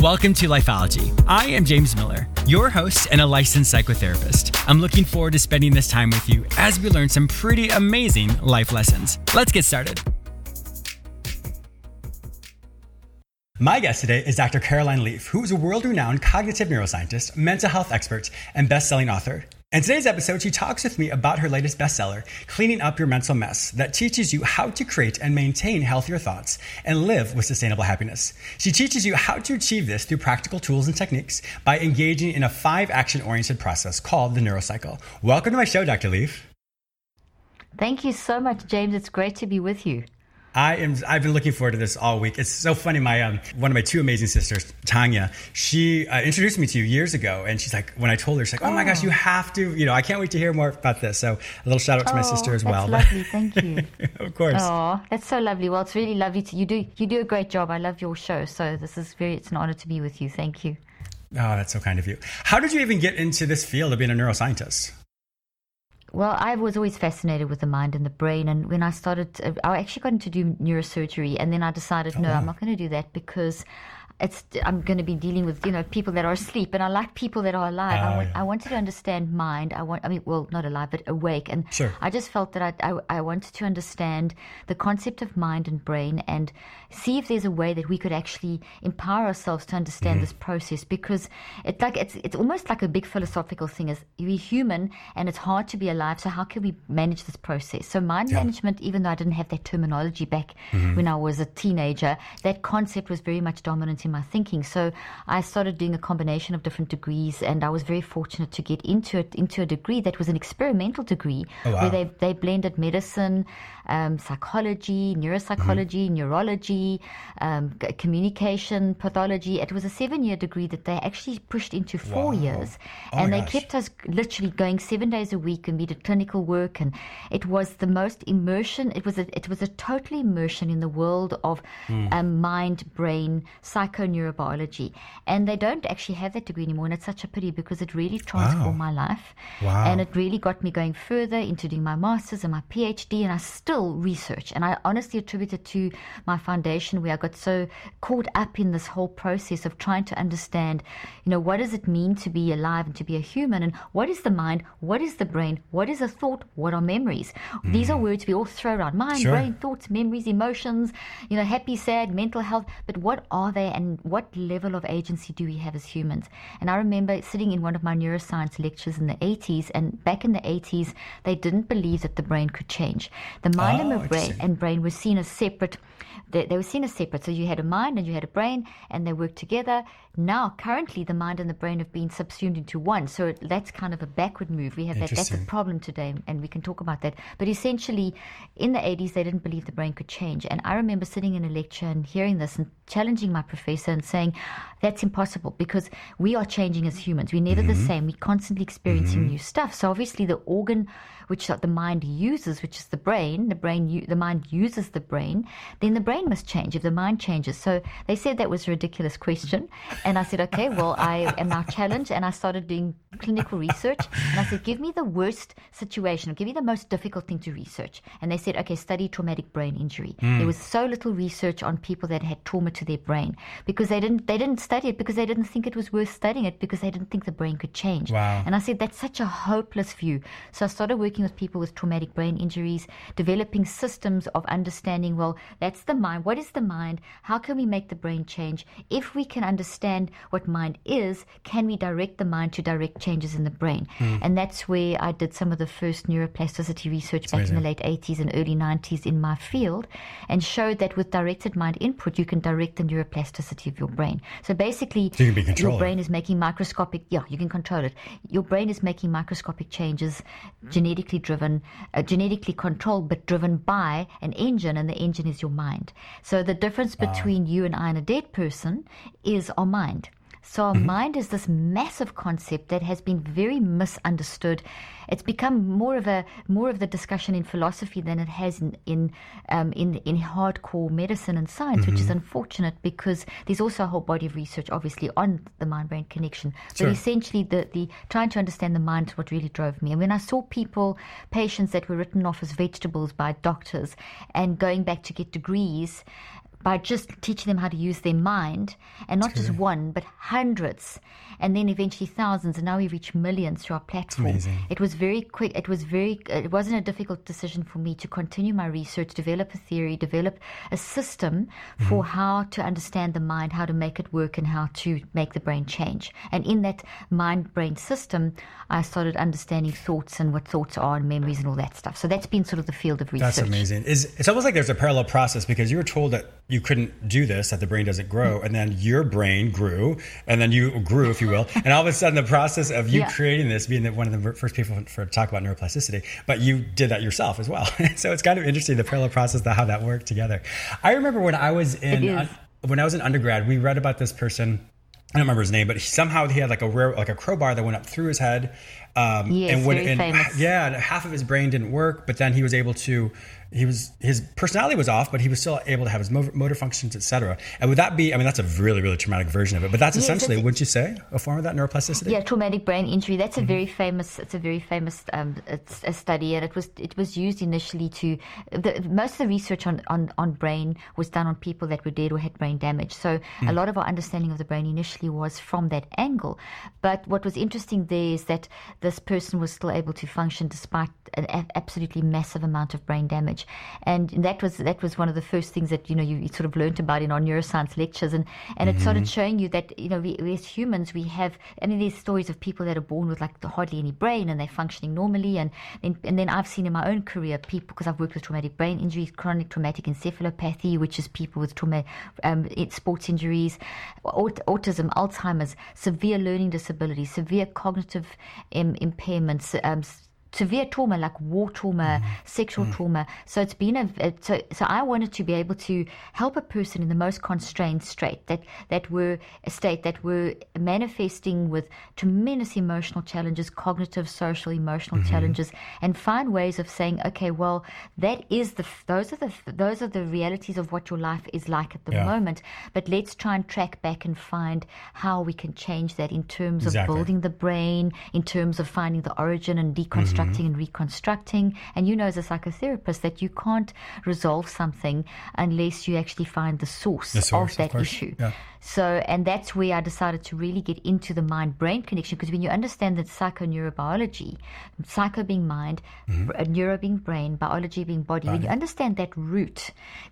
Welcome to Lifeology. I am James Miller, your host and a licensed psychotherapist. I'm looking forward to spending this time with you as we learn some pretty amazing life lessons. Let's get started. My guest today is Dr. Caroline Leaf, who is a world renowned cognitive neuroscientist, mental health expert, and best selling author. In today's episode, she talks with me about her latest bestseller, Cleaning Up Your Mental Mess, that teaches you how to create and maintain healthier thoughts and live with sustainable happiness. She teaches you how to achieve this through practical tools and techniques by engaging in a five action oriented process called the neurocycle. Welcome to my show, Dr. Leaf. Thank you so much, James. It's great to be with you. I am. I've been looking forward to this all week. It's so funny. My um, one of my two amazing sisters, Tanya, she uh, introduced me to you years ago, and she's like, when I told her, she's like, "Oh, my gosh, you oh. have to." You know, I can't wait to hear more about this. So a little shout out to oh, my sister as well. That's lovely. Thank you. of course. Oh, that's so lovely. Well, it's really lovely to you do. You do a great job. I love your show. So this is very. It's an honor to be with you. Thank you. Oh, that's so kind of you. How did you even get into this field of being a neuroscientist? Well, I was always fascinated with the mind and the brain. And when I started, I actually got into do neurosurgery. And then I decided, no, I'm not going to do that because it's I'm going to be dealing with you know people that are asleep, and I like people that are alive. I, want, yeah. I wanted to understand mind. I want, I mean, well, not alive, but awake. And sure. I just felt that I, I, I wanted to understand the concept of mind and brain, and see if there's a way that we could actually empower ourselves to understand mm-hmm. this process. Because it's like it's it's almost like a big philosophical thing. Is we're human, and it's hard to be alive. So how can we manage this process? So mind yeah. management, even though I didn't have that terminology back mm-hmm. when I was a teenager, that concept was very much dominant in my thinking. So I started doing a combination of different degrees, and I was very fortunate to get into it into a degree that was an experimental degree oh, wow. where they they blended medicine, um, psychology, neuropsychology, mm-hmm. neurology, um, communication, pathology. It was a seven year degree that they actually pushed into four wow. years, oh and they gosh. kept us literally going seven days a week, and we did clinical work, and it was the most immersion. It was a, it was a total immersion in the world of mm. um, mind, brain, psycho neurobiology. And they don't actually have that degree anymore. And it's such a pity because it really transformed wow. my life. Wow. And it really got me going further into doing my master's and my PhD. And I still research. And I honestly attribute it to my foundation where I got so caught up in this whole process of trying to understand, you know, what does it mean to be alive and to be a human? And what is the mind? What is the brain? What is a thought? What are memories? Mm. These are words we all throw around mind, sure. brain, thoughts, memories, emotions, you know, happy, sad, mental health. But what are they and what level of agency do we have as humans? And I remember sitting in one of my neuroscience lectures in the 80s, and back in the 80s, they didn't believe that the brain could change. The mind oh, and the oh, brain and brain were seen as separate. They, they were seen as separate. So you had a mind and you had a brain, and they worked together. Now, currently, the mind and the brain have been subsumed into one. So that's kind of a backward move. We have that. That's a problem today, and we can talk about that. But essentially, in the 80s, they didn't believe the brain could change. And I remember sitting in a lecture and hearing this and challenging my professor and saying, that's impossible because we are changing as humans. We're never mm-hmm. the same. We're constantly experiencing mm-hmm. new stuff. So obviously, the organ which the mind uses, which is the brain, the brain, the mind uses the brain, then the brain must change if the mind changes. So they said that was a ridiculous question. And I said, okay, well, I am now challenged. And I started doing clinical research. And I said, give me the worst situation, give me the most difficult thing to research. And they said, okay, study traumatic brain injury. Mm. There was so little research on people that had trauma to their brain because they didn't they didn't study it because they didn't think it was worth studying it because they didn't think the brain could change. Wow. And I said, that's such a hopeless view. So I started working with people with traumatic brain injuries, developing systems of understanding, well, that's the mind. What is the mind? How can we make the brain change? If we can understand what mind is, can we direct the mind to direct changes in the brain? Mm. And that's where I did some of the first neuroplasticity research back amazing. in the late 80s and early 90s in my field and showed that with directed mind input, you can direct the neuroplasticity of your brain. So basically, so you your brain is making microscopic, yeah, you can control it. Your brain is making microscopic changes, genetically driven, uh, genetically controlled, but driven by an engine, and the engine is your mind. So the difference wow. between you and I and a dead person is our mind. So our mm-hmm. mind is this massive concept that has been very misunderstood. It's become more of a more of the discussion in philosophy than it has in in um, in, in hardcore medicine and science, mm-hmm. which is mm-hmm. unfortunate because there's also a whole body of research, obviously, on the mind-brain connection. Sure. But essentially, the the trying to understand the mind is what really drove me. And when I saw people, patients that were written off as vegetables by doctors, and going back to get degrees by just teaching them how to use their mind and not just one, but hundreds, and then eventually thousands, and now we reach millions through our platform. It was very quick. It was very. It wasn't a difficult decision for me to continue my research, develop a theory, develop a system mm-hmm. for how to understand the mind, how to make it work, and how to make the brain change. And in that mind-brain system, I started understanding thoughts and what thoughts are, and memories, and all that stuff. So that's been sort of the field of research. That's amazing. Is it's almost like there's a parallel process because you were told that you couldn't do this, that the brain doesn't grow, and then your brain grew, and then you grew, if you will, and all of a sudden the process of you Yeah. creating this, being the, one of the first people for, to talk about neuroplasticity, but you did that yourself as well. so it's kind of interesting the parallel process, that how that worked together. I remember when I was in un- when I was in undergrad, we read about this person. I don't remember his name, but he, somehow he had like a rare, like a crowbar that went up through his head. Um, Yes, and when, very and famous. yeah, and half of his brain didn't work, but then he was able to. He was his personality was off, but he was still able to have his mo- motor functions, etc. And would that be? I mean, that's a really, really traumatic version of it. But that's Yes, essentially, wouldn't you say, a form of that neuroplasticity? Yeah, traumatic brain injury. That's a Mm-hmm. very famous. It's a very famous um, it's a study, and it was it was used initially to. The, most of the research on, on, on brain was done on people that were dead or had brain damage. So Mm. a lot of our understanding of the brain initially was from that angle. But what was interesting there is that this person was still able to function despite an a- absolutely massive amount of brain damage, and that was that was one of the first things that you know you, you sort of learned about in our neuroscience lectures, and and it started showing you that you know we, we as humans we have. I mean, there's stories of people that are born with like hardly any brain and they're functioning normally, and and, and then I've seen in my own career people because I've worked with traumatic brain injuries, chronic traumatic encephalopathy, which is people with trauma, um, sports injuries, aut- autism, Alzheimer's, severe learning disabilities, severe cognitive um, Um, impairments. Um, Severe trauma like war trauma, mm-hmm. sexual mm. trauma. So it's been a, so so I wanted to be able to help a person in the most constrained state that that were a state that were manifesting with tremendous emotional challenges, cognitive, social, emotional mm-hmm. challenges, and find ways of saying, okay, well, that is the those are the those are the realities of what your life is like at the Yeah. moment. But let's try and track back and find how we can change that in terms Exactly. of building the brain, in terms of finding the origin and mm-hmm. deconstructing Mm-hmm. And reconstructing. And you know, as a psychotherapist, that you can't resolve something unless you actually find the source, The source, of of that course. issue. Yeah. So, and that's where I decided to really get into the mind brain connection because when you understand that psychoneurobiology, psycho being mind, Mm-hmm. neuro being brain, biology being body, when you understand that root,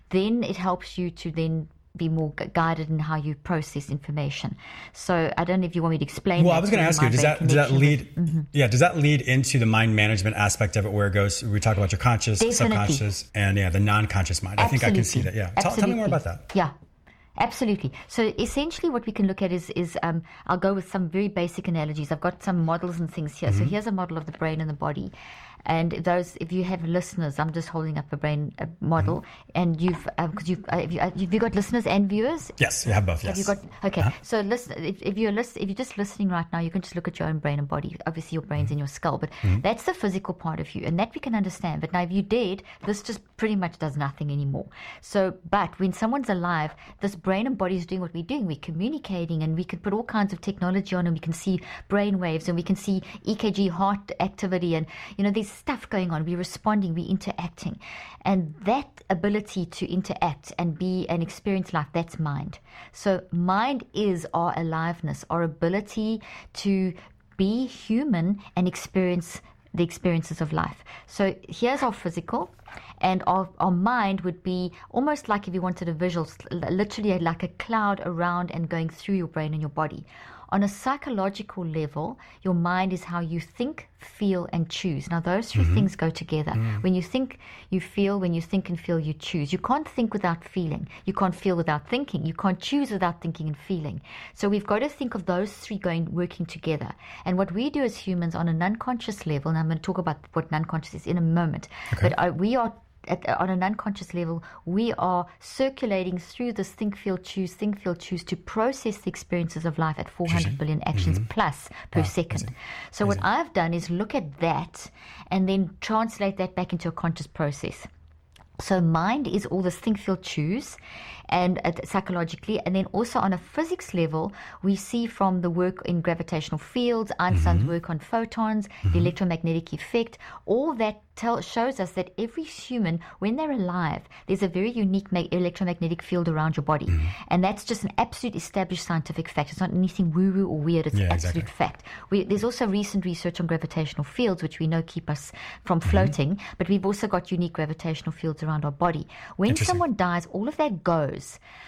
then it helps you to then be more guided in how you process information. So I don't know if you want me to explain. Well, I was going to ask you, does that does that connection with- lead? Yeah, does that lead into the mind management aspect of it, where it goes? We talk about your conscious, Definitely. subconscious, and yeah, the non-conscious mind. I think I can see that. Yeah, tell, tell me more about that. Yeah. Absolutely. So essentially, what we can look at is is um, I'll go with some very basic analogies. I've got some models and things here. Mm-hmm. So here's a model of the brain and the body, and those if you have listeners, I'm just holding up a brain a model, Mm-hmm. and you've because you've uh, you, uh, have you got listeners and viewers? Yes, you have both. Yes. Have you got okay? So listen, if, if you're listen, if you're just listening right now, you can just look at your own brain and body. Obviously, your brain's in your skull, but that's the physical part of you, and that we can understand. But now, if you're dead, this just pretty much does nothing anymore. So, but when someone's alive, this brain and body is doing what we're doing. We're communicating, and we can put all kinds of technology on, and we can see brain waves, and we can see EKG heart activity, and you know, there's stuff going on. We're responding, we're interacting, and that ability to interact and be and experience life, that's mind. So, mind is our aliveness, our ability to be human and experience the experiences of life. So, here's our physical, and our, our mind would be almost like if you wanted a visual, literally like a cloud around and going through your brain and your body. On a psychological level, your mind is how you think, feel, and choose. Now, those 3 things go together. When you think, you feel. When you think and feel, you choose. You can't think without feeling. You can't feel without thinking. You can't choose without thinking and feeling. So we've got to think of those three going working together. And what we do as humans on an unconscious level, and I'm going to talk about what unconscious is in a moment, but uh, we are at, on an unconscious level, we are circulating through this think, feel, choose, think, feel, choose to process the experiences of life at 400 billion actions plus per second. So, what I've done is look at that and then translate that back into a conscious process. So mind is all this think, feel, choose, and uh, psychologically, and then also on a physics level, we see from the work in gravitational fields, Einstein's Mm-hmm. work on photons, the electromagnetic effect, all that tell, shows us that every human, when they're alive, there's a very unique ma- electromagnetic field around your body, Mm-hmm. and that's just an absolute established scientific fact. It's not anything woo-woo or weird. It's Yeah, absolute exactly. fact. We, there's also recent research on gravitational fields, which we know keep us from Mm-hmm. floating, but we've also got unique gravitational fields around our body. When someone dies, all of that goes.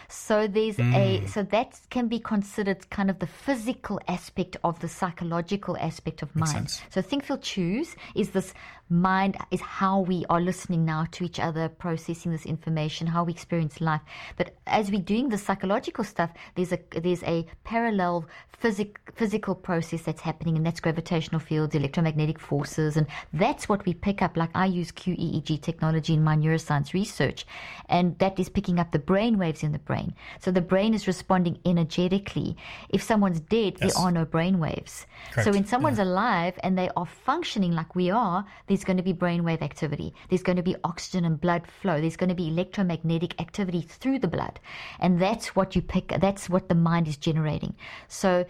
So there's Mm. a so that can be considered kind of the physical aspect of the psychological aspect of mind. sense. So think, feel, choose is this mind is how we are listening now to each other, processing this information, how we experience life. But as we're doing the psychological stuff, there's a there's a parallel physic, physical process that's happening, and that's gravitational fields, electromagnetic forces, and that's what we pick up. Like I use QEEG technology in my neuroscience research, and that is picking up the brain waves in the brain. So the brain is responding energetically. If someone's dead, Yes. there are no brain waves. Correct. So when someone's alive and they are functioning like we are, there's going to be brainwave activity. There's going to be oxygen and blood flow. There's going to be electromagnetic activity through the blood. And that's what you pick, that's what the mind is generating. So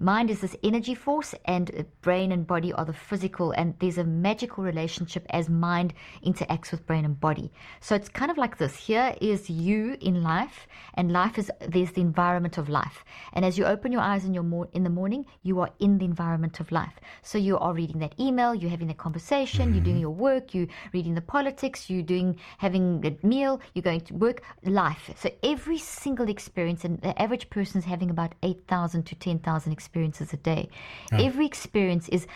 mind is this energy force and uh, brain and body are the physical and there's a magical relationship as mind interacts with brain and body. So it's kind of like this. Here is you in life and life is there's the environment of life. And as you open your eyes in your mor- in the morning you are in the environment of life. So you are reading that email you're having that conversation you're doing your work you're reading the politics you're doing having a meal you're going to work life. So every single experience and the average person's having about 8000 to 10000 experiences a day. Every experience is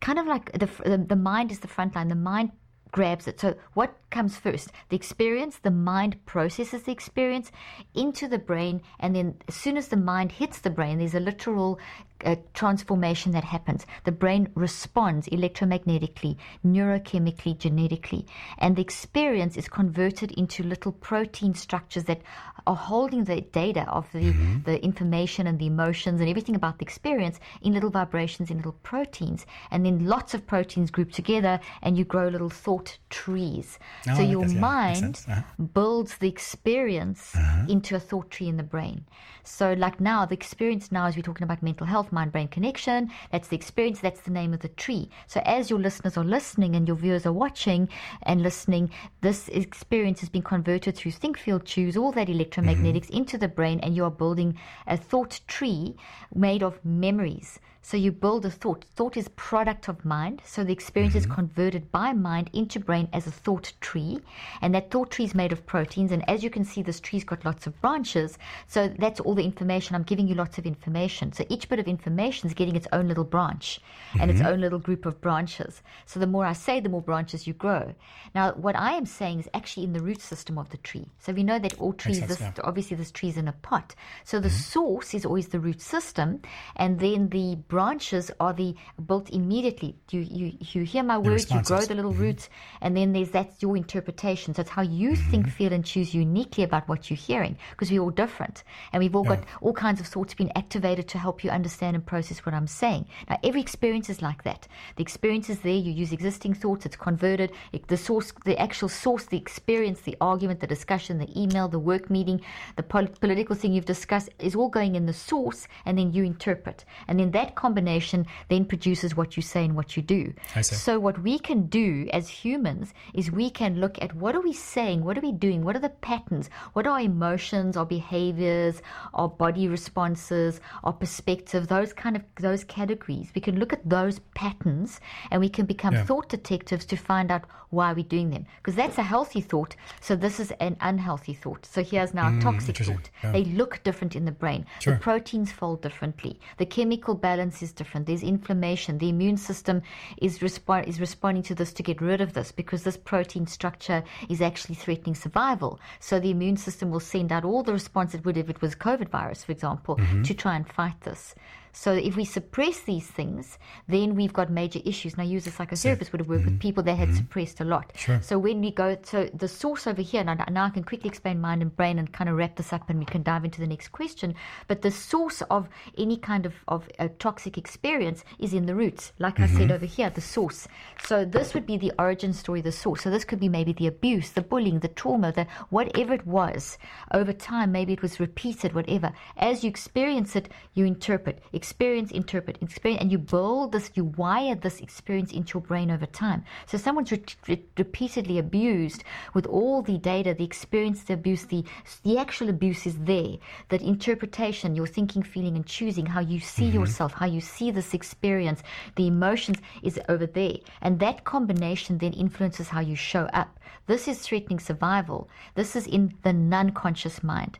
kind of like the, the the mind is the front line. The mind grabs it. So what comes first? The experience the mind processes the experience into the brain and then as soon as the mind hits the brain there's a literal uh, transformation that happens the brain responds electromagnetically neurochemically genetically and the experience is converted into little protein structures that are holding the data of the, the information and the emotions and everything about the experience in little vibrations in little proteins and then lots of proteins group together and you grow little thought trees Oh, so your yeah. Mind. Uh-huh. builds the experience into a thought tree in the brain. So, like now, the experience now, as we're talking about mental health, mind brain connection, that's the experience, that's the name of the tree. So, as your listeners are listening and your viewers are watching and listening, this experience has been converted through think, feel, choose, all that electromagnetics mm-hmm. into the brain, and you are building a thought tree made of memories. So you build a thought. Thought is product of mind. So the experience is mm-hmm. converted by mind into brain as a thought tree. And that thought tree is made of proteins. And as you can see, this tree's got lots of branches. So that's all the information. I'm giving you lots of information. So each bit of information is getting its own little branch and its mm-hmm. own little group of branches. So the more I say, the more branches you grow. Now, what I am saying is actually in the root system of the tree. So we know that all trees, sense, this, yeah. obviously this tree's in a pot. So the mm-hmm. source is always the root system, and then the branches are the built immediately. You you you hear my words, you grow the little mm-hmm. roots, and then there's that's your interpretation. So it's how you mm-hmm. think, feel, and choose uniquely about what you're hearing, because we're all different, and we've all got all kinds of thoughts being activated to help you understand and process what I'm saying. Now every experience is like that. The experience is there. You use existing thoughts. It's converted. It, the source, the actual source, the experience, the argument, the discussion, the email, the work meeting, the pol- political thing you've discussed is all going in the source, and then you interpret, and then that combination then produces what you say and what you do. So what we can do as humans is we can look at what are we saying, what are we doing, what are the patterns, what are our emotions, our behaviors, our body responses, our perspective, those kind of those categories. We can look at those patterns and we can become Yeah. thought detectives to find out why we're doing them. Because that's a healthy thought. So this is an unhealthy thought. So here's now a mm, toxic interesting. thought. Yeah. They look different in the brain. Sure. The proteins fold differently. The chemical balance is different. There's inflammation. The immune system is, respo- is responding to this to get rid of this because this protein structure is actually threatening survival. So the immune system will send out all the response it would if it was COVID virus, for example, Mm-hmm. to try and fight this. So if we suppress these things, then we've got major issues. Now, I use a psychotherapist would have worked with people that had suppressed a lot. Mm-hmm. Sure. So when we go, so the source over here, now, now I can quickly explain mind and brain and kind of wrap this up and we can dive into the next question. But the source of any kind of, of a toxic experience is in the roots. Like I Mm-hmm. said over here, the source. So this would be the origin story, the source. So this could be maybe the abuse, the bullying, the trauma, the whatever it was over time. Maybe it was repeated, whatever. As you experience it, you interpret, experience, interpret, experience, and you build this, you wire this experience into your brain over time. So someone's re- re- repeatedly abused with all the data, the experience, the abuse, the the actual abuse is there. That interpretation, your thinking, feeling, and choosing, how you see mm-hmm. yourself, how you see this experience, the emotions is over there, and that combination then influences how you show up. This is threatening survival. This is in the non-conscious mind.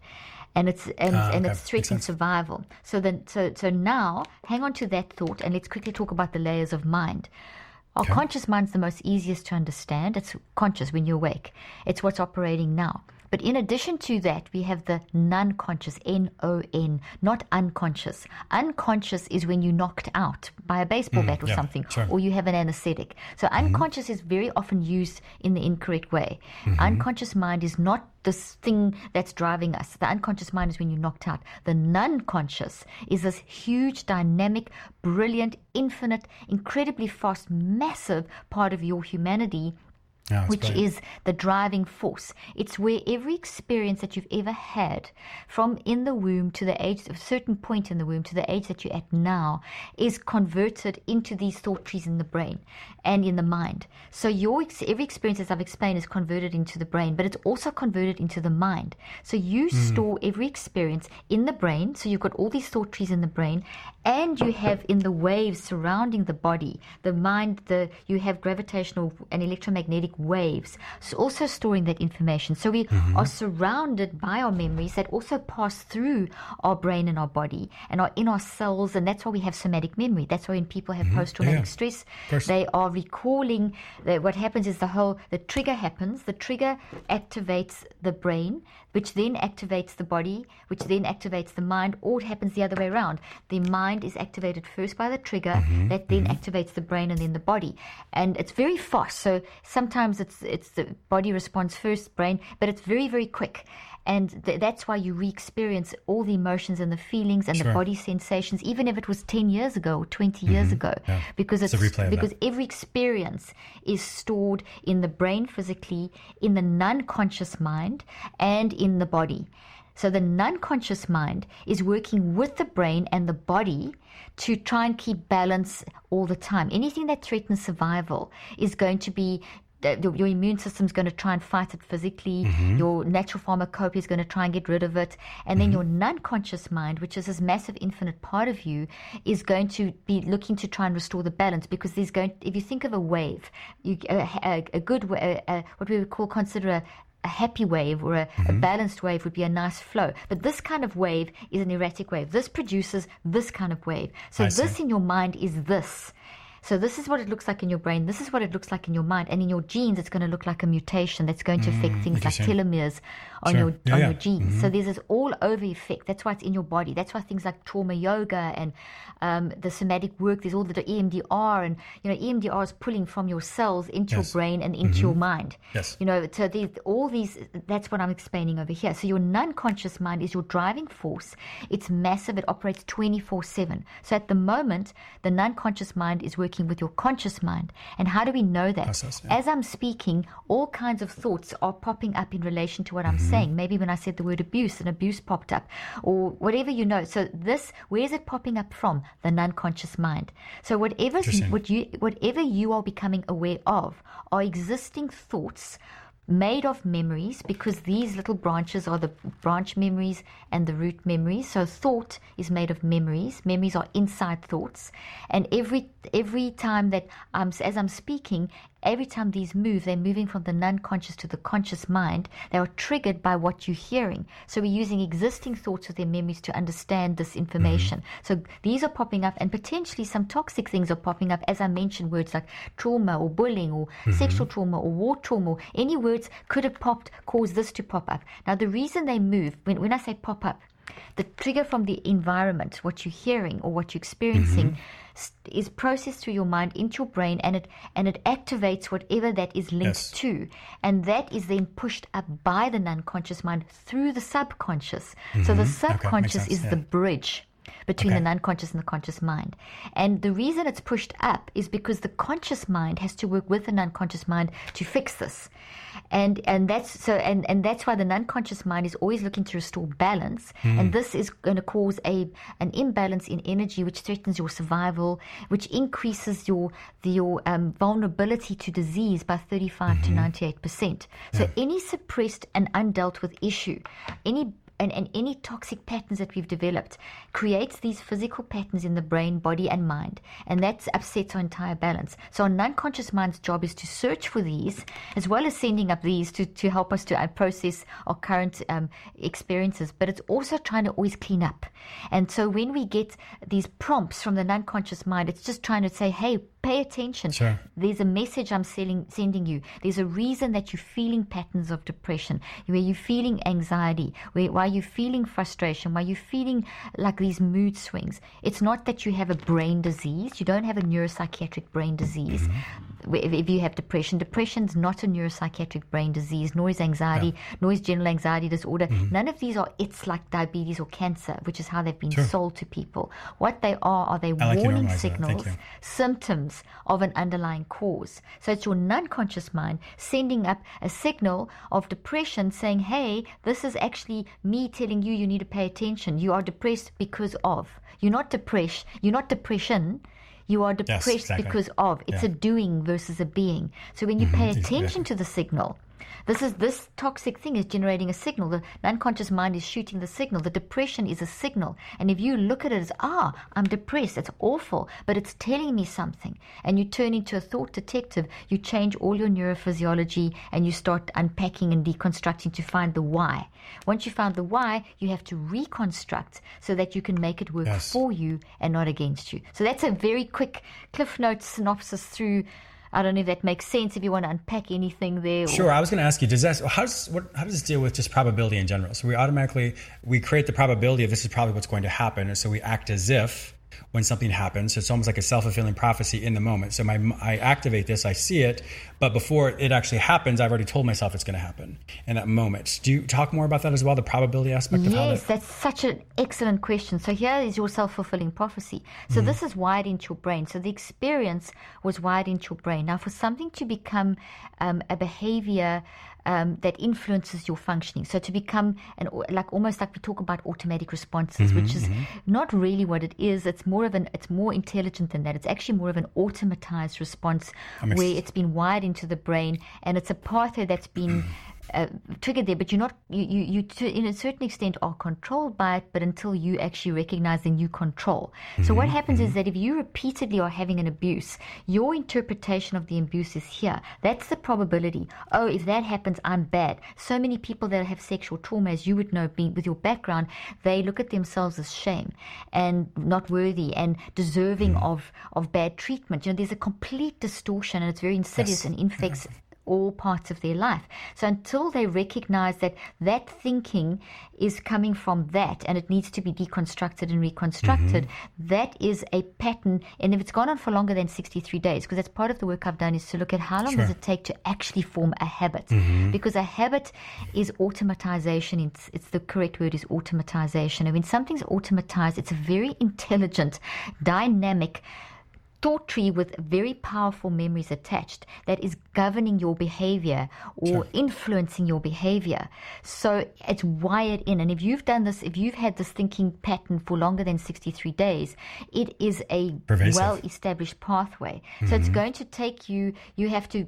And it's and, Ah, and okay. it's threatening survival. So then so so now hang on to that thought and let's quickly talk about the layers of mind. Our Okay. conscious mind's the most easiest to understand. It's conscious when you're awake. It's what's operating now. But in addition to that, we have the non conscious, N O N, not unconscious. Unconscious is when you're knocked out by a baseball bat or Mm, yeah, something, sure. or you have an anesthetic. So unconscious is very often used in the incorrect way. Unconscious mind is not this thing that's driving us. The unconscious mind is when you're knocked out. The non conscious is this huge, dynamic, brilliant, infinite, incredibly fast, massive part of your humanity Yeah, which brilliant. is the driving force. It's where every experience that you've ever had from in the womb to the age of a certain point in the womb to the age that you're at now is converted into these thought trees in the brain and in the mind. So your ex- every experience, as I've explained, is converted into the brain, but it's also converted into the mind. So you Hmm. store every experience in the brain. So you've got all these thought trees in the brain, and you have in the waves surrounding the body, the mind, the you have gravitational and electromagnetic waves, so also storing that information. So we mm-hmm. are surrounded by our memories that also pass through our brain and our body and are in our cells, and that's why we have somatic memory. That's why when people have mm-hmm. post-traumatic Yeah. stress, they are recalling. That what happens is the whole the trigger happens. The trigger activates the brain, which then activates the body, which then activates the mind, or it happens the other way around. The mind is activated first by the trigger, Mm-hmm. that then mm-hmm. activates the brain and then the body, and it's very fast. So sometimes it's it's the body responds first, brain, but it's very very quick. And th- that's why you re-experience all the emotions and the feelings and Sure. the body sensations, even if it was ten years ago or 20 years ago, Mm-hmm. Yeah. because It's it's, a replay of that. because every experience is stored in the brain physically, in the non conscious mind, and in the body. So the non conscious mind is working with the brain and the body to try and keep balance all the time. Anything that threatens survival is going to be. Your your immune system is going to try and fight it physically. Mm-hmm. Your natural pharmacopoeia is going to try and get rid of it. And then your non conscious mind, which is this massive infinite part of you, is going to be looking to try and restore the balance because there's going, if you think of a wave, you, a, a, a good, a, what we would call consider a, a happy wave or a, a balanced wave would be a nice flow. But this kind of wave is an erratic wave. This produces this kind of wave. So I see. this in your mind is this. So this is what it looks like in your brain. This is what it looks like in your mind, and in your genes, it's going to look like a mutation that's going to affect mm, things like telomeres on Sure. your Yeah, on yeah. your genes. So mm-hmm. there's this all over effect. That's why it's in your body. That's why things like trauma yoga and um, the somatic work. There's all the EMDR, and you know EMDR is pulling from your cells into Yes. your brain and into your mm-hmm. mind. Yes. You know, so these, all these, that's what I'm explaining over here. So your non-conscious mind is your driving force. It's massive. It operates 24-7. So at the moment, the non-conscious mind is working with your conscious mind. And how do we know that? Process, yeah. As I'm speaking, all kinds of thoughts are popping up in relation to what I'm Mm-hmm. saying. Maybe when I said the word abuse, an abuse popped up, or whatever you know. So this, where is it popping up from? The non-conscious mind. So Interesting. what you, whatever you are becoming aware of, are existing thoughts made of memories because these little branches are the branch memories and the root memories. So thought is made of memories. Memories are inside thoughts. And every every time that I'm as I'm speaking every time these move they're moving from the non-conscious to the conscious mind. They are triggered by what you're hearing. So we're using existing thoughts of their memories to understand this information. Mm-hmm. So these are popping up and potentially some toxic things are popping up. As I mentioned words like trauma or bullying or mm-hmm. sexual trauma or war trauma. Any words could have popped caused this to pop up. Now the reason they move when, when I say pop up the trigger from the environment, what you're hearing or what you're experiencing, mm-hmm. s is processed through your mind into your brain, and it and it activates whatever that is linked Yes. to, and that is then pushed up by the non-conscious mind through the subconscious. So the mm-hmm. makes subconscious sense, is yeah. the bridge between Okay. the unconscious and the conscious mind. And the reason it's pushed up is because the conscious mind has to work with the unconscious mind to fix this. And and that's so and, and that's why the unconscious mind is always looking to restore balance. Hmm. And this is going to cause a an imbalance in energy which threatens your survival, which increases your the, your um, vulnerability to disease by 35 Mm-hmm. to 98 percent. So any suppressed and undealt with issue, any and, and any toxic patterns that we've developed creates these physical patterns in the brain, body, and mind. And that upsets our entire balance. So, our non-conscious mind's job is to search for these, as well as sending up these to, to help us to uh, process our current um, experiences. But it's also trying to always clean up. And so, when we get these prompts from the non-conscious mind, it's just trying to say, hey, pay attention. Sure. There's a message I'm selling, sending you. There's a reason that you're feeling patterns of depression, where you're feeling anxiety, where why you're feeling frustration, why you're feeling like these mood swings. It's not that you have a brain disease. You don't have a neuropsychiatric brain disease. Where If if you have depression, depression's not a neuropsychiatric brain disease, nor is anxiety, nor is general anxiety disorder. Mm-hmm. None of these are it's like diabetes or cancer, which is how they've been sold to people. What they are are they like warning normalized that. Thank signals symptoms of an underlying cause. So it's your non-conscious mind sending up a signal of depression saying, hey, this is actually me telling you you need to pay attention. You are depressed because of. You're not depressed. You're not depression. You are depressed exactly. because of. It's Yeah. a doing versus a being. So when you mm-hmm. pay exactly. attention to the signal, this is this toxic thing is generating a signal. The unconscious mind is shooting the signal. The depression is a signal. And if you look at it as, ah, I'm depressed, it's awful, but it's telling me something. And you turn into a thought detective, you change all your neurophysiology and you start unpacking and deconstructing to find the why. Once you found the why, you have to reconstruct so that you can make it work Yes. for you and not against you. So that's a very quick Cliff Notes synopsis through. I don't know if that makes sense. If you want to unpack anything there, or- Sure. I was going to ask you, does that how does what how does this deal with just probability in general? So we automatically we create the probability of this is probably what's going to happen, and so we act as if when something happens. So it's almost like a self fulfilling prophecy in the moment. So my I activate this, I see it, but before it actually happens, I've already told myself it's going to happen in that moment. Do you talk more about that as well, the probability aspect of how Yes, that? that's such an excellent question. So here is your self-fulfilling prophecy. Mm-hmm. So this is wired into your brain. So the experience was wired into your brain. Now, for something to become um, a behavior um, that influences your functioning, so to become an like almost like we talk about automatic responses, Mm-hmm, which is not really what it is. It's more of an it's more intelligent than that. It's actually more of an automatized response where it's been wired into the brain, and it's a pathway that's been uh, triggered there. But you're not you you, you to, in a certain extent are controlled by it, but until you actually recognize the new control. So what mm-hmm, happens is mm-hmm. that if you repeatedly are having an abuse, your interpretation of the abuse is here. That's the probability. Oh, if that happens, I'm bad. So many people that have sexual trauma, as you would know, being with your background, they look at themselves as shame and not worthy and deserving mm. of of bad treatment. You know, there's a complete distortion, and it's very insidious Yes. and infects mm-hmm. All parts of their life. So until they recognize that that thinking is coming from that and it needs to be deconstructed and reconstructed, mm-hmm. that is a pattern. And if it's gone on for longer than 63 days, because that's part of the work I've done is to look at how long Sure. does it take to actually form a habit? Mm-hmm. Because a habit is automatization. It's, it's the correct word is automatization. And when something's automatized, it's a very intelligent, dynamic, thought tree with very powerful memories attached that is governing your behavior or influencing your behavior. So it's wired in. And if you've done this, if you've had this thinking pattern for longer than 63 days, it is a Pervasive. well established pathway. So it's mm-hmm. going to take you, you have to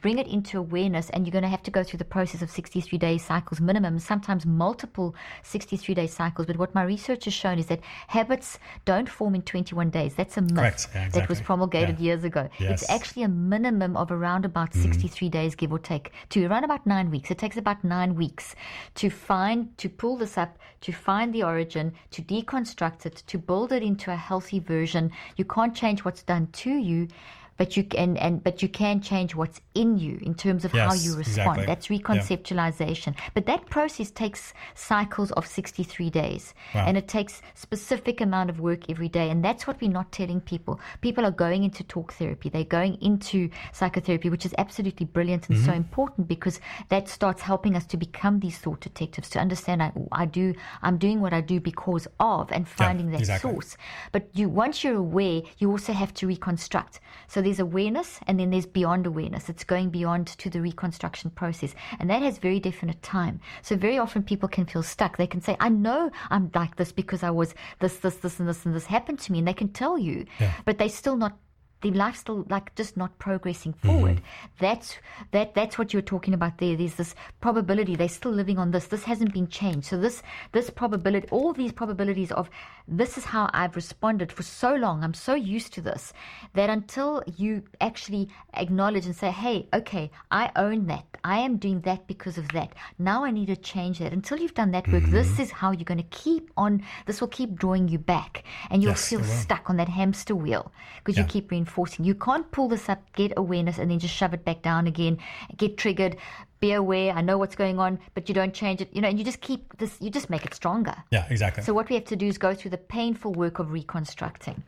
bring it into awareness and you're going to have to go through the process of 63 day cycles minimum sometimes multiple 63 day cycles. But what my research has shown is that habits don't form in 21 days. That's a myth. Yeah, that was promulgated Yeah. years ago. Yes. it's actually a minimum of around about mm-hmm. 63 days give or take. To around about nine weeks. It takes about nine weeks to find to pull this up to find the origin to deconstruct it to build it into a healthy version. You can't change what's done to you but you can and but you can change what's in you in terms of Yes, how you respond. exactly. That's Yeah. reconceptualization. But that process takes cycles of 63 days, Wow. and it takes specific amount of work every day. And that's what we're not telling people. People are going into talk therapy. They're going into psychotherapy, which is absolutely brilliant and Mm-hmm. so important because that starts helping us to become these thought detectives to understand I, I do I'm doing what I do because of and finding that exactly. source. But you once you're aware, you also have to reconstruct. So there's awareness and then there's beyond awareness. It's going beyond to the reconstruction process. And that has very definite time. So very often people can feel stuck. They can say, I know I'm like this because I was this, this, this, and this, and this happened to me. And they can tell you, but they still not their life's still like just not progressing mm-hmm. forward. That's that that's what you're talking about there. There's this probability they're still living on this. This hasn't been changed. So this this probability, all these probabilities of this is how I've responded for so long. I'm so used to this that until you actually acknowledge and say, "Hey, okay, I own that. I am doing that because of that. Now I need to change that." Until you've done that work, this mm-hmm. is how you're going to keep on. This will keep drawing you back, and you'll Yes, feel stuck on that hamster wheel because you keep reinforcing. You can't pull this up, get awareness, and then just shove it back down again, get triggered, be aware, I know what's going on, but you don't change it, you know, and you just keep this, you just make it stronger. Yeah, exactly. So what we have to do is go through the painful work of reconstructing.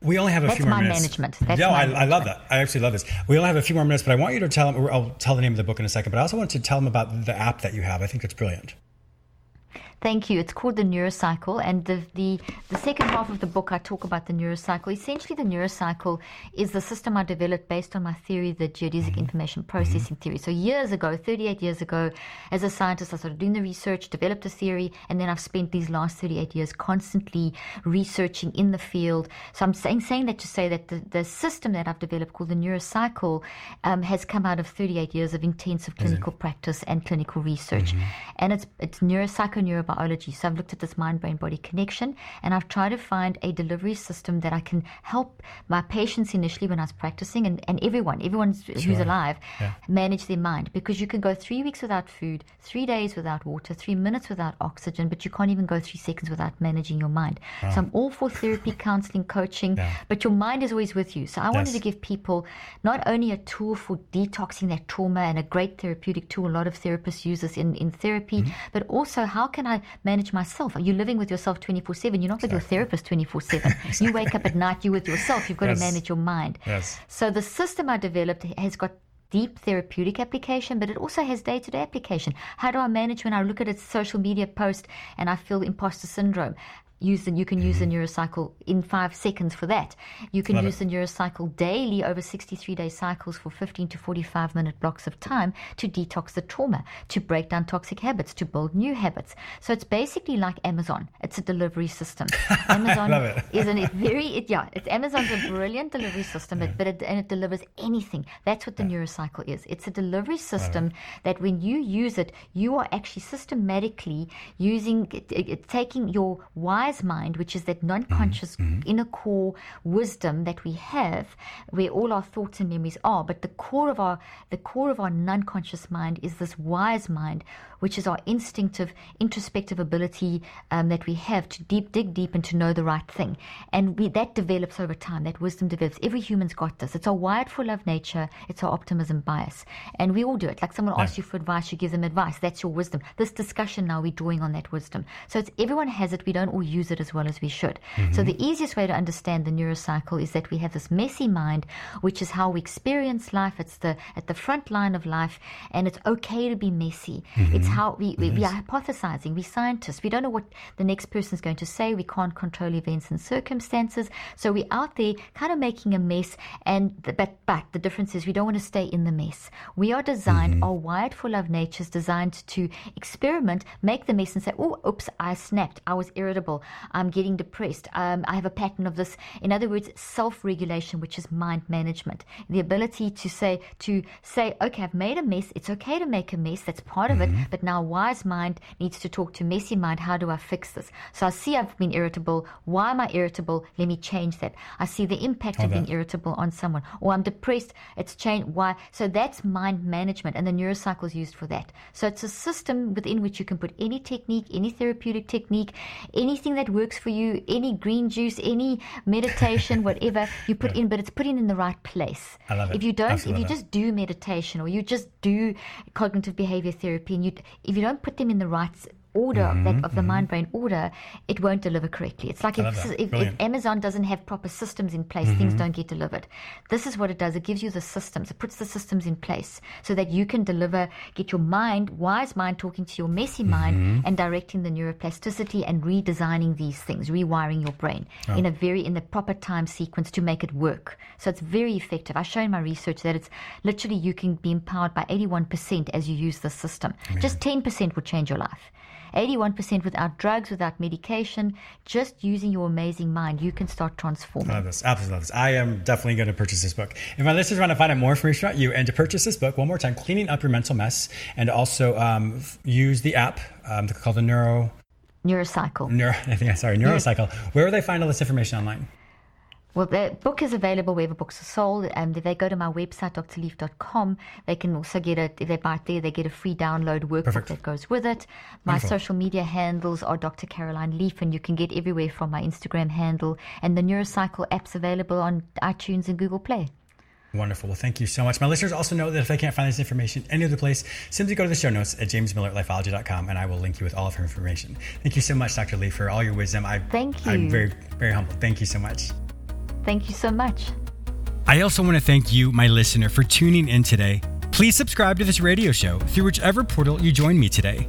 We only have a That's few more my minutes. management. That's yeah, my I, I love that. I actually love this. We only have a few more minutes, but I want you to tell them. I'll tell the name of the book in a second, but I also want to tell them about the app that you have. I think it's brilliant. Thank you. It's called the Neurocycle, and the, the the second half of the book I talk about the Neurocycle. Essentially, the Neurocycle is the system I developed based on my theory, the geodesic information processing theory. So years ago, 38 years ago, as a scientist, I started doing the research, developed a theory, and then I've spent these last 38 years constantly researching in the field. So I'm saying saying that to say that the, the system that I've developed called the Neurocycle um, has come out of 38 years of intensive clinical practice and clinical research, and it's it's neuropsychoneurobiology. So I've looked at this mind brain body connection, and I've tried to find a delivery system that I can help my patients initially when I was practicing, and, and everyone, everyone who's alive, Yeah. manage their mind because you can go three weeks without food, three days without water, three minutes without oxygen, but you can't even go three seconds without managing your mind. So I'm all for therapy, counseling, coaching, Yeah. but your mind is always with you. So I wanted to give people not only a tool for detoxing that trauma and a great therapeutic tool, a lot of therapists use this in, in therapy, Mm-hmm. but also how can I manage myself? Are you living with yourself 24 7? You're not with your therapist 24 7. You wake up at night, you're with yourself. You've got Yes. to manage your mind. Yes. So the system I developed has got deep therapeutic application, but it also has day to day application. How do I manage when I look at a social media post and I feel imposter syndrome? Use the, you can use the neurocycle in five seconds for that. You can Mm-hmm. Love use the neurocycle daily over 63 day cycles for 15 to 45 minute blocks of time to detox the trauma, to break down toxic habits, to build new habits. So it's basically like Amazon. It's a delivery system. Amazon Love it. is it very it, yeah. It's Amazon's a brilliant delivery system, but, but it, and it delivers anything. That's what the neurocycle is. It's a delivery system that when you use it, you are actually systematically using it, it- it- taking your wise mind, which is that non-conscious mm-hmm. Mm-hmm. inner core wisdom that we have, where all our thoughts and memories are. But the core of our the core of our non-conscious mind is this wise mind, which is our instinctive, introspective ability um, that we have to deep dig deep and to know the right thing. And we, that develops over time. That wisdom develops. Every human's got this. It's our wired for love nature. It's our optimism bias, and we all do it. Like someone asks you for advice, you give them advice. That's your wisdom. This discussion now we're drawing on that wisdom. So it's everyone has it. We don't all use it as well as we should. So the easiest way to understand the neurocycle is that we have this messy mind, which is how we experience life. It's the at the front line of life, and it's okay to be messy. It's Mm-hmm. how we, we, we are hypothesizing. We scientists. We don't know what the next person is going to say. We can't control events and circumstances. So we're out there kind of making a mess. And the, but but the difference is we don't want to stay in the mess. We are designed, mm-hmm. our wired for love nature is designed to experiment, make the mess, and say, oh, oops, I snapped. I was irritable. I'm getting depressed. Um, I have a pattern of this. In other words, self-regulation, which is mind management, the ability to say to say, okay, I've made a mess. It's okay to make a mess. That's part of it. Mm-hmm. But now, wise mind needs to talk to messy mind. How do I fix this? So I see I've been irritable. Why am I irritable? Let me change that. I see the impact of being irritable on someone, or I'm depressed. It's changed. Why? So that's mind management, and the neurocycle is used for that. So it's a system within which you can put any technique, any therapeutic technique, anything that works for you, any green juice, any meditation, whatever you put in, but it's put in in the right place. I love it. If you don't, Absolutely if you just do meditation or you just do cognitive behavior therapy, and you if you don't put them in the right order of, that, of the mind brain order, it won't deliver correctly. It's like Mm-hmm, if, if, if Mm-hmm. Amazon doesn't have proper systems in place, things don't get delivered. This is what it does. It gives you the systems. It puts the systems in place so that you can deliver, get your mind, wise mind talking to your messy mind Mm-hmm. and directing the neuroplasticity and redesigning these things, rewiring your brain Oh. in a very, in the proper time sequence to make it work. So it's very effective. I show in my research that it's literally you can be empowered by 81% as you use the system. Just 10% will change your life. 81% without drugs, without medication, just using your amazing mind, you can start transforming. I love this. Absolutely love this. I am definitely going to purchase this book. If my listeners want to find out more information about you and to purchase this book, one more time, Cleaning Up Your Mental Mess, and also um, use the app um, called the Neuro, Neurocycle. Neuro, I think, sorry, Neurocycle. Where will they find all this information online? Well, the book is available wherever books are sold. Um, and if they go to my website, drleaf.com, they can also get it. If they buy it there, they get a free download workbook Perfect. that goes with it. My Wonderful. social media handles are Dr. Caroline Leaf, and you can get everywhere from my Instagram handle. And the Neurocycle app's available on iTunes and Google Play. Wonderful. Well, thank you so much. My listeners also know that if they can't find this information any other place, simply go to the show notes at jamesmillerlifeology.com and I will link you with all of her information. Thank you so much, Dr. Leaf, for all your wisdom. I, Thank I'm very, very humble. Thank you so much. Thank you so much. I also want to thank you, my listener, for tuning in today. Please subscribe to this radio show through whichever portal you join me today.